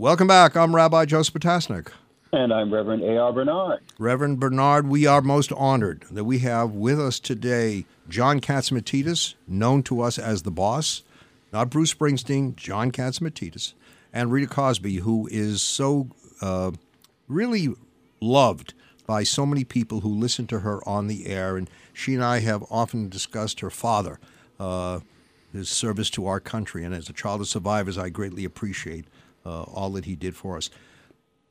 Welcome back. I'm Rabbi Joseph Potasnik. And I'm Reverend A.R. Bernard. Reverend Bernard, we are most honored that we have with us today John Catsimatidis, known to us as the boss, not Bruce Springsteen, John Catsimatidis, and Rita Cosby, who is so uh, really loved by so many people who listen to her on the air. And she and I have often discussed her father, uh, his service to our country. And as a child of survivors, I greatly appreciate uh, all that he did for us.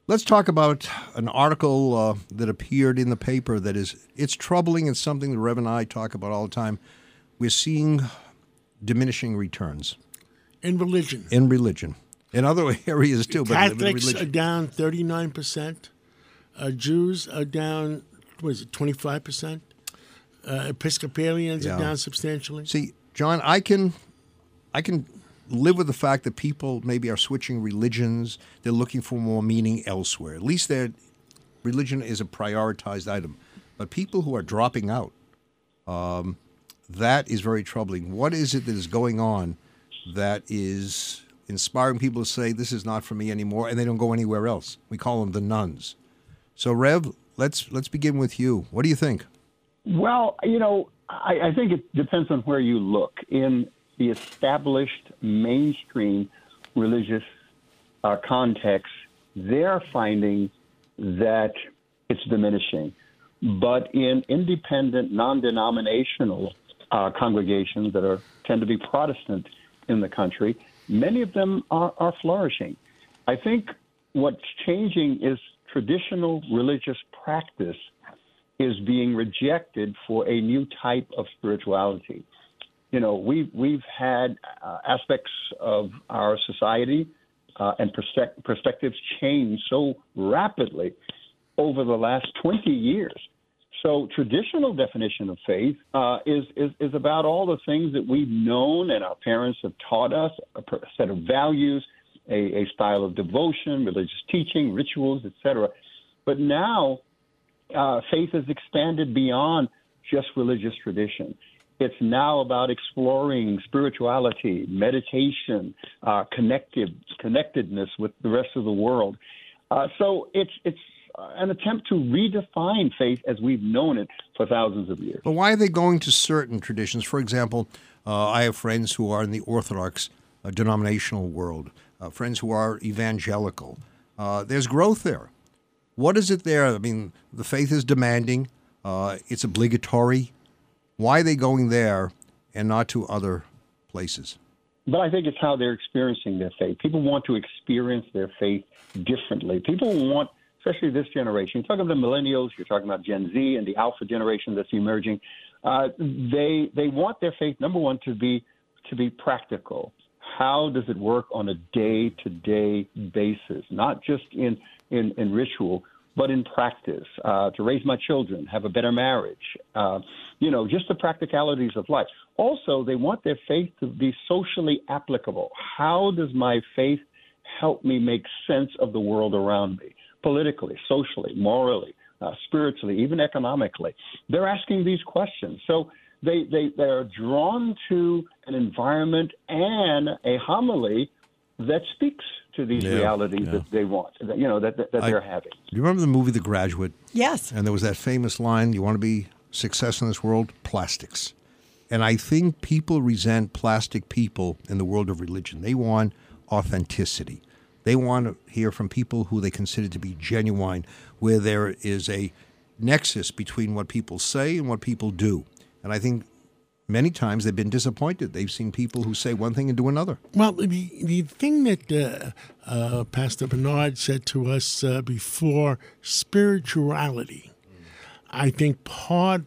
Let's talk about an article uh, that appeared in the paper that is it's troubling. and something that Rev and I talk about all the time. We're seeing diminishing returns in religion. In religion, in other areas too. Catholics are down thirty nine percent. Uh, Jews are down. What is it? Twenty five percent. Uh, Episcopalians yeah. are down substantially. See, John, I can, I can live with the fact that people maybe are switching religions. They're looking for more meaning elsewhere. At least their religion is a prioritized item. But people who are dropping out, um, that is very troubling. What is it that is going on that is inspiring people to say this is not for me anymore, and they don't go anywhere else? We call them the nones. So, Rev, let's let's begin with you. What do you think? Well, you know, I, I think it depends on where you look. In the established mainstream religious uh, context, they're finding that it's diminishing. But in independent, non denominational uh, congregations that are tend to be Protestant in the country, many of them are, are flourishing. I think what's changing is traditional religious practice is being rejected for a new type of spirituality you know, we've we've had uh, aspects of our society uh, and perspect- perspectives change so rapidly over the last 20 years. So, traditional definition of faith uh, is, is is about all the things that we've known and our parents have taught us, a set of values, a, a style of devotion, religious teaching, rituals, etc. But now, uh, faith has expanded beyond just religious tradition. It's now about exploring spirituality, meditation, uh, connected connectedness with the rest of the world. Uh, so it's it's an attempt to redefine faith as we've known it for thousands of years. But why are they going to certain traditions? For example, uh, I have friends who are in the Orthodox uh, denominational world, uh, friends who are evangelical. Uh, there's growth there. What is it there? I mean, the faith is demanding. Uh, it's obligatory. Why are they going there and not to other places? But I think it's how they're experiencing their faith. People want to experience their faith differently. People want, especially this generation, you're talking about the millennials, you're talking about Gen Z and the alpha generation that's emerging. Uh, they they want their faith number one to be to be practical. How does it work on a day to day basis, not just in, in in ritual, but in practice, uh, to raise my children, have a better marriage, uh, you know, just the practicalities of life. Also, they want their faith to be socially applicable. How does my faith help me make sense of the world around me, politically, socially, morally, uh, spiritually, even economically? They're asking these questions. So they, they, they're drawn to an environment and a homily that speaks to these yeah, realities yeah. that they want, that, you know, that, that, that I, they're having. Do you remember the movie The Graduate? Yes. And there was that famous line, you want to be success in this world? Plastics. And I think people resent plastic people in the world of religion. They want authenticity. They want to hear from people who they consider to be genuine, where there is a nexus between what people say and what people do. And I think many times they've been disappointed. They've seen people who say one thing and do another. Well, the, the thing that uh, uh, Pastor Bernard said to us uh, before spirituality, I think part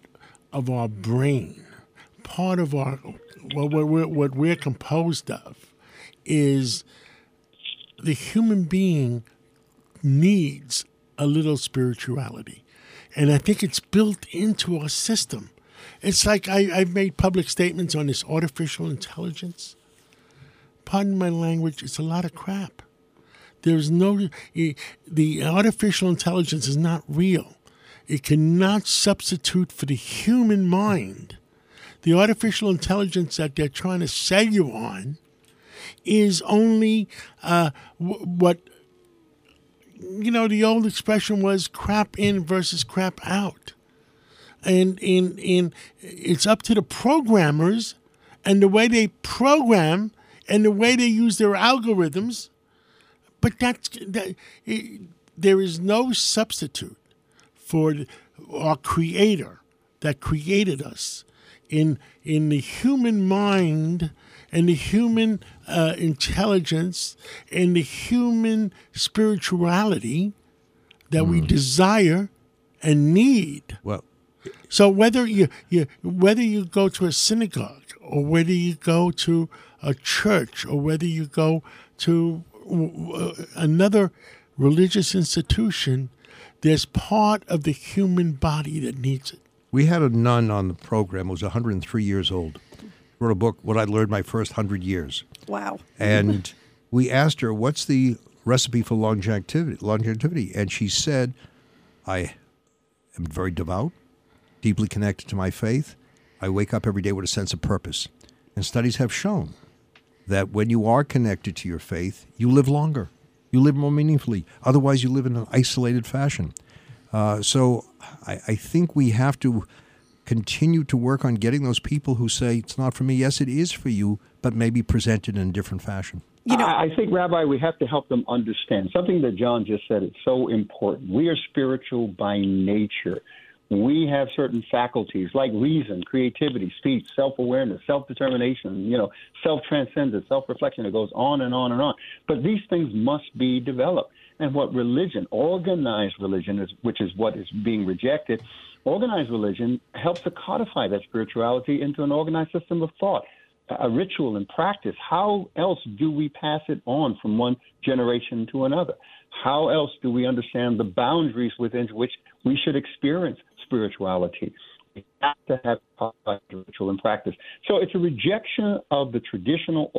of our brain, part of our what we're, what we're composed of, is the human being needs a little spirituality. And I think it's built into our system. It's like I, I've made public statements on this artificial intelligence. Pardon my language, it's a lot of crap. There's no, the artificial intelligence is not real. It cannot substitute for the human mind. The artificial intelligence that they're trying to sell you on is only uh, what you know, the old expression was crap in versus crap out. And in in it's up to the programmers and the way they program and the way they use their algorithms. But that's that, it, there is no substitute for our creator that created us in in the human mind and the human uh, intelligence and the human spirituality that we desire and need. Well, So whether you, you whether you go to a synagogue or whether you go to a church or whether you go to uh, another religious institution, there's part of the human body that needs it. we had a nun on the program who was 103 years old. Wrote a book, What I Learned My First Hundred Years. Wow. And we asked her, "What's the recipe for longevity?" Longevity, and she said, "I am very devout, deeply connected to my faith. I wake up every day with a sense of purpose. And studies have shown that when you are connected to your faith, you live longer, you live more meaningfully. Otherwise, you live in an isolated fashion. Uh, so I, I think we have to." Continue to work on getting those people who say it's not for me. Yes, it is for you, but maybe presented in a different fashion. You know, I I think, Rabbi, we have to help them understand something that John just said is so important. We are spiritual by nature. We have certain faculties like reason, creativity, speech, self awareness, self determination, you know, self transcendence, self reflection. It goes on and on and on. But these things must be developed. And what religion, organized religion, is, which is what is being rejected, organized religion helps to codify that spirituality into an organized system of thought a ritual and practice. How else do we pass it on from one generation to another? How else do we understand the boundaries within which we should experience spirituality? We have to have ritual and practice. So it's a rejection of the traditional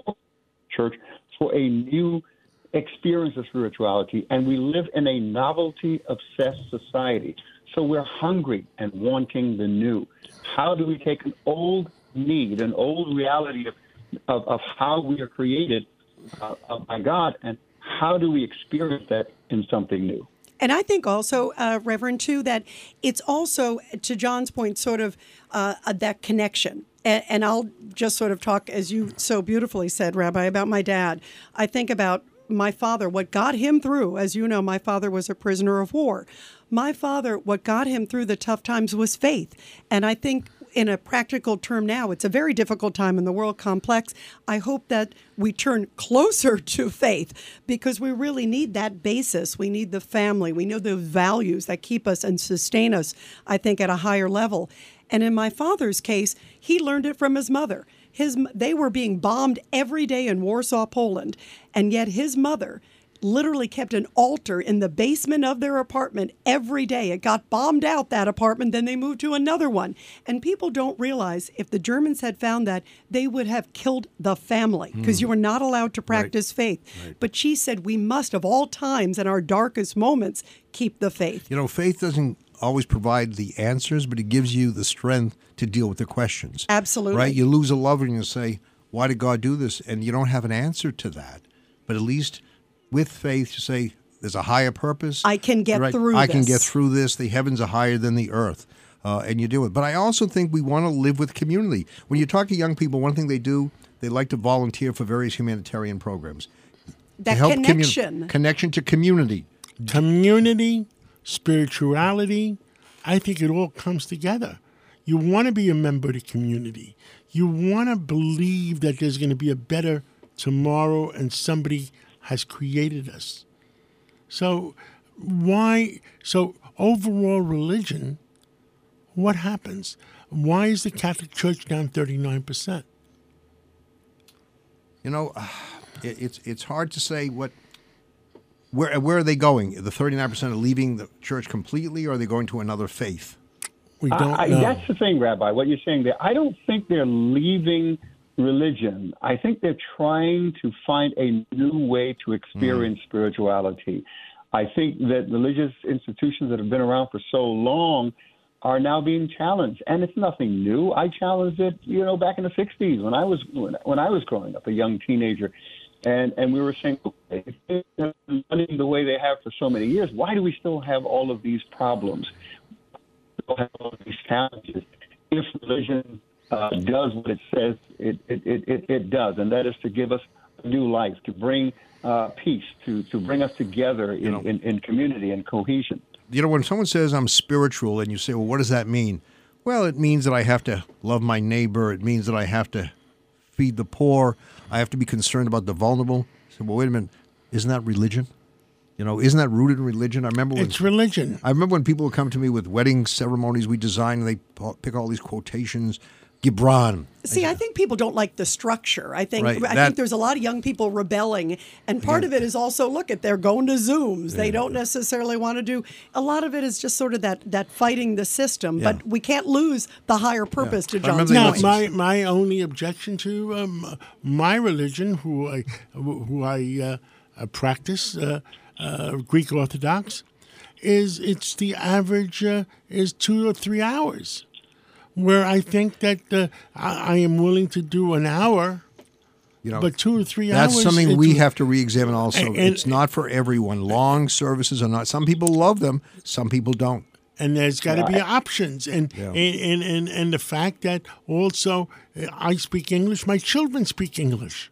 church for a new experience of spirituality, and we live in a novelty obsessed society. So we're hungry and wanting the new. How do we take an old need, an old reality of, of, of how we are created uh, by God, and how do we experience that in something new? And I think also, uh, Reverend, too, that it's also, to John's point, sort of uh, that connection. And, and I'll just sort of talk, as you so beautifully said, Rabbi, about my dad. I think about my father, what got him through. As you know, my father was a prisoner of war. My father, what got him through the tough times was faith. And I think in a practical term now, it's a very difficult time in the world, complex. I hope that we turn closer to faith because we really need that basis. We need the family. We know the values that keep us and sustain us, I think, at a higher level. And in my father's case, he learned it from his mother. His, they were being bombed every day in Warsaw, Poland, and yet his mother literally kept an altar in the basement of their apartment every day. It got bombed out, that apartment, then they moved to another one. And people don't realize if the Germans had found that, they would have killed the family because you hmm. were not allowed to practice faith. But she said, we must, of all times in our darkest moments, keep the faith. You know, faith doesn't always provide the answers, but it gives you the strength to deal with the questions. Absolutely. Right? You lose a lover and you say, why did God do this? And you don't have an answer to that. But at least with faith, to say, there's a higher purpose. I can get right? through I can get this. through this. The heavens are higher than the earth. Uh, and you deal with it. But I also think we want to live with community. When you talk to young people, one thing they do, they like to volunteer for various humanitarian programs. That help commu- connection. connection to community. community, spirituality, I think it all comes together. You want to be a member of the community. You want to believe that there's going to be a better tomorrow and somebody has created us. So, why? So, overall religion, what happens? Why is the Catholic Church down 39%? You know, uh, it, it's it's hard to say what. Where where are they going? The thirty nine percent are leaving the church completely, or are they going to another faith? We don't I, I- know. That's the thing, Rabbi. What you're saying there. I don't think they're leaving religion. I think they're trying to find a new way to hmm. experience spirituality. I think that religious institutions that have been around for so long are now being challenged, and it's nothing new. I challenged it, you know, back in the '60s when I was when, when I was growing up, a young teenager. And and we were saying, okay, if they've been running the way they have for so many years, why do we still have all of these problems? Still have all of these challenges. If religion uh, does what it says it, it, it, it, it does, and that is to give us new life, to bring uh, peace, to, to bring us together in, in, in community and cohesion. You know, when someone says I'm spiritual and you say, well, what does that mean? Well, it means that I have to love my neighbor. It means that I have to feed the poor. I have to be concerned about the vulnerable. I said, well, wait a minute. Isn't that religion? You know, isn't that rooted in religion? I remember when It's religion. I remember when people would come to me with wedding ceremonies we design, and they pick all these quotations. Gibran. See, I think people don't like the structure. I think Right, I that- think there's a lot of young people rebelling, and part of it is also look at they're going to Zooms. They don't necessarily want to do. A lot of it is just sort of that that fighting the system. Yeah. But we can't lose the higher purpose to I remember John's No, my my only objection to um, my religion, who I who I uh, uh, practice, uh, uh, Greek Orthodox, is it's the average uh, is two or three hours, where I think that uh, I, I am willing to do an hour, You know, but two or three That's hours. That's something we have to re-examine. Also, And- it's not for everyone. Long services are not. Some people love them. Some people don't. and there's got to be options and, Yeah. and, and and and the fact that also uh, I speak English, my children speak English.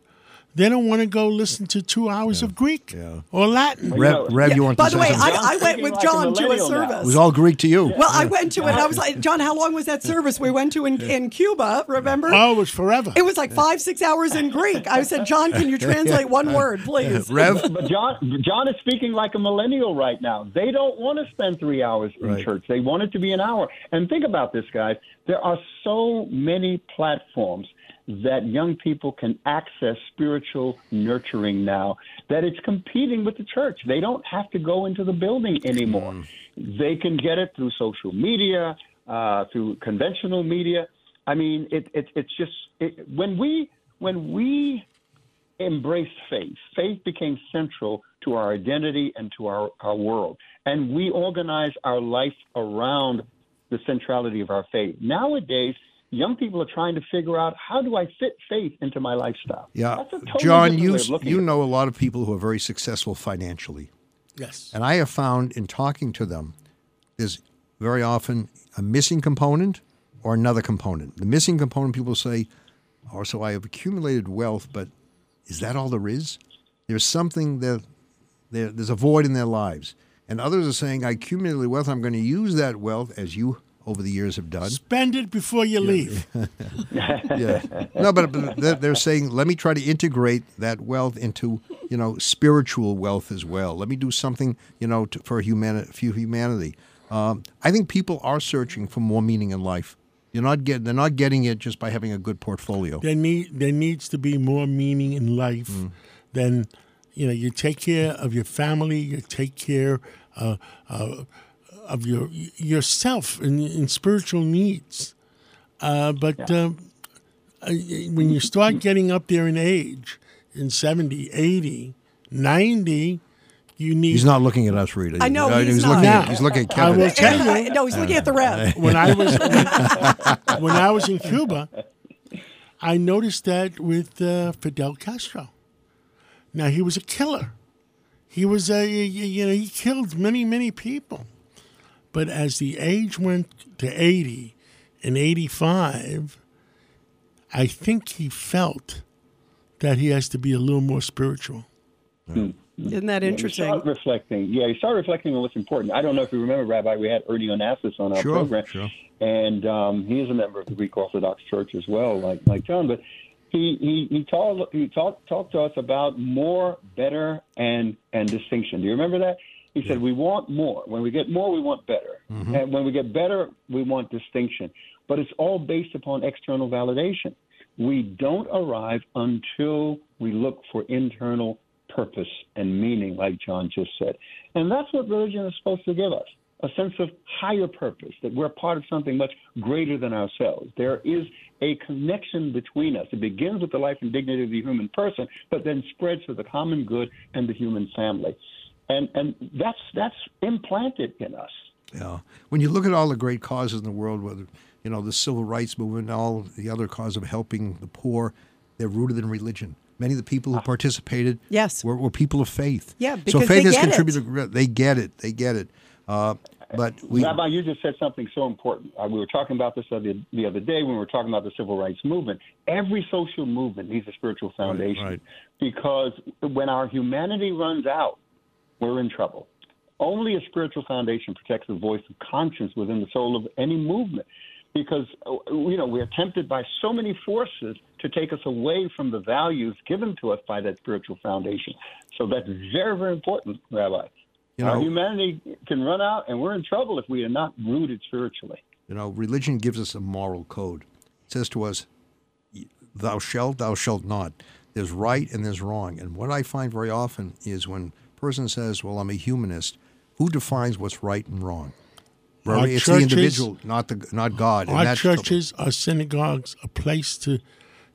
They don't want to go listen to two hours of Greek Yeah. or Latin. Rev, know- Rev you want By to the way. I, I went Speaking with like a John to a millennial now. service. it was all Greek to you. well, I went to it. I was like, John, how long was that service we went to in, in Cuba? Remember? Oh, it was forever. It was like five, six hours in Greek. I said, John, can you translate one word, please? Rev, But John, John is speaking like a millennial right now. They don't want to spend three hours in Right. church. They want it to be an hour. And think about this, guys. There are so many platforms that young people can access spiritual nurturing now that it's competing with the church. They don't have to go into the building anymore. They can get it through social media, uh, through conventional media. I mean, it, it, it's just it, when we when we embraced faith. Faith became central to our identity and to our, our world. And we organize our life around the centrality of our faith. Nowadays, young people are trying to figure out how do I fit faith into my lifestyle? yeah, That's a totally John, you way of looking you know a lot of people who are very successful financially. yes. And I have found in talking to them, there's very often a missing component or another component. The missing component, people say, oh, so I have accumulated wealth, but is that all there is? There's something that there, there's a void in their lives. And others are saying, I accumulated wealth, I'm going to use that wealth, as you over the years have done. Spend it before you leave. yeah. No, but, but they're- saying, let me try to integrate that wealth into, you know, spiritual wealth as well. Let me do something, you know, to, for humanity, for humanity. Um, I think people are searching for more meaning in life. You're not getting, they're not getting it just by having a good portfolio. There need there needs to be more meaning in life Mm. than you know. You take care of your family. You take care uh, uh, of your yourself and, and spiritual needs. Uh, but um, uh, when you start getting up there in age, in 70, 80, 90, you need. He's not looking at us, Rita. I know, Uh, he's looking not. At, he's looking at I will tell you. no, he's looking at the red. when I was when, when I was in Cuba, I noticed that with uh, Fidel Castro. Now he was a killer. He was a you know he killed many many people, but as the age went to eighty and eighty five, I think he felt that he has to be a little more spiritual. Isn't that You interesting? start reflecting. Yeah, you start reflecting on what's important. I don't know if you remember, Rabbi, we had Ernie Onassis on our Sure, program, sure. and um, he is a member of the Greek Orthodox Church as well, like like John. But he he he talked he talked talked to us about more, better, and and distinction. Do you remember that? He said we want more. When we get more, we want better, mm-hmm. and when we get better, we want distinction. But it's all based upon external validation. We don't arrive until we look for internal purpose and meaning, like John just said. And that's what religion is supposed to give us a sense of higher purpose, that we're part of something much greater than ourselves. There is a connection between us. It begins with the life and dignity of the human person, but then spreads to the common good and the human family. And, and that's, that's implanted in us. Yeah. When you look at all the great causes in the world, whether you know the civil rights movement, all the other cause of helping the poor, they're rooted in religion. many of the people who participated Yes. were, were people of faith. Yeah, so faith they has get it. contributed. They get it. They get it. Uh, but we, Rabbi, you just said something so important. Uh, we were talking about this the, the other day when we were talking about the civil rights movement. Every social movement needs a spiritual foundation right. because when our humanity runs out, we're in trouble. Only a spiritual foundation protects the voice of conscience within the soul of any movement. Because you know we're tempted by so many forces to take us away from the values given to us by that spiritual foundation. So that's very, very important, Rabbi. You Our know- humanity can run out, and we're in trouble if we are not rooted spiritually. you know, religion gives us a moral code. It says to us, "Thou shalt, thou shalt not." There's right and there's wrong. And what I find very often is when person says, "Well, I'm a humanist," who defines what's right and wrong? Our it's churches- the individual, not the not God. and Our that's the- churches, our synagogues, a place to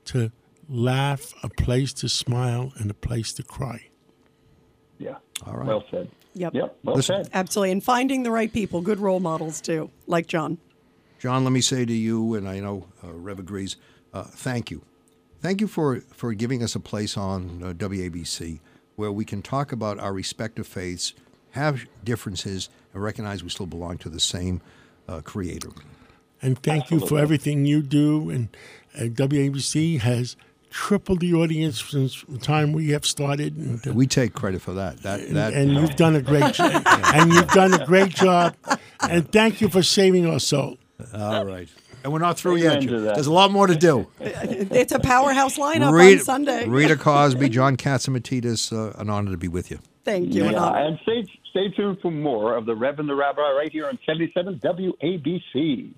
to laugh, a place to smile, and a place to cry. Yeah. All right. Well said. Yep. Yep. Well Listen- said. Absolutely. And finding the right people, good role models too, like John. John, let me say to you, and I know uh, Rev agrees, uh, thank you. Thank you for, for giving us a place on uh, WABC where we can talk about our respective faiths, have differences, and recognize we still belong to the same uh, Creator. And thank you for everything you do. And uh, WABC has tripled the audience since the time we have started. And, uh, We take credit for that. That that and you've done a great job. and you've done a great job. And thank you for saving our soul. all right. And we're not through yet. There's a lot more to do. It's a powerhouse lineup on Sunday. Rita Cosby, John Catsimatidis, uh, an honor to be with you. Thank you. Yeah, and and stay, stay tuned for more of the Rev and the Rabbi right here on 77 WABC.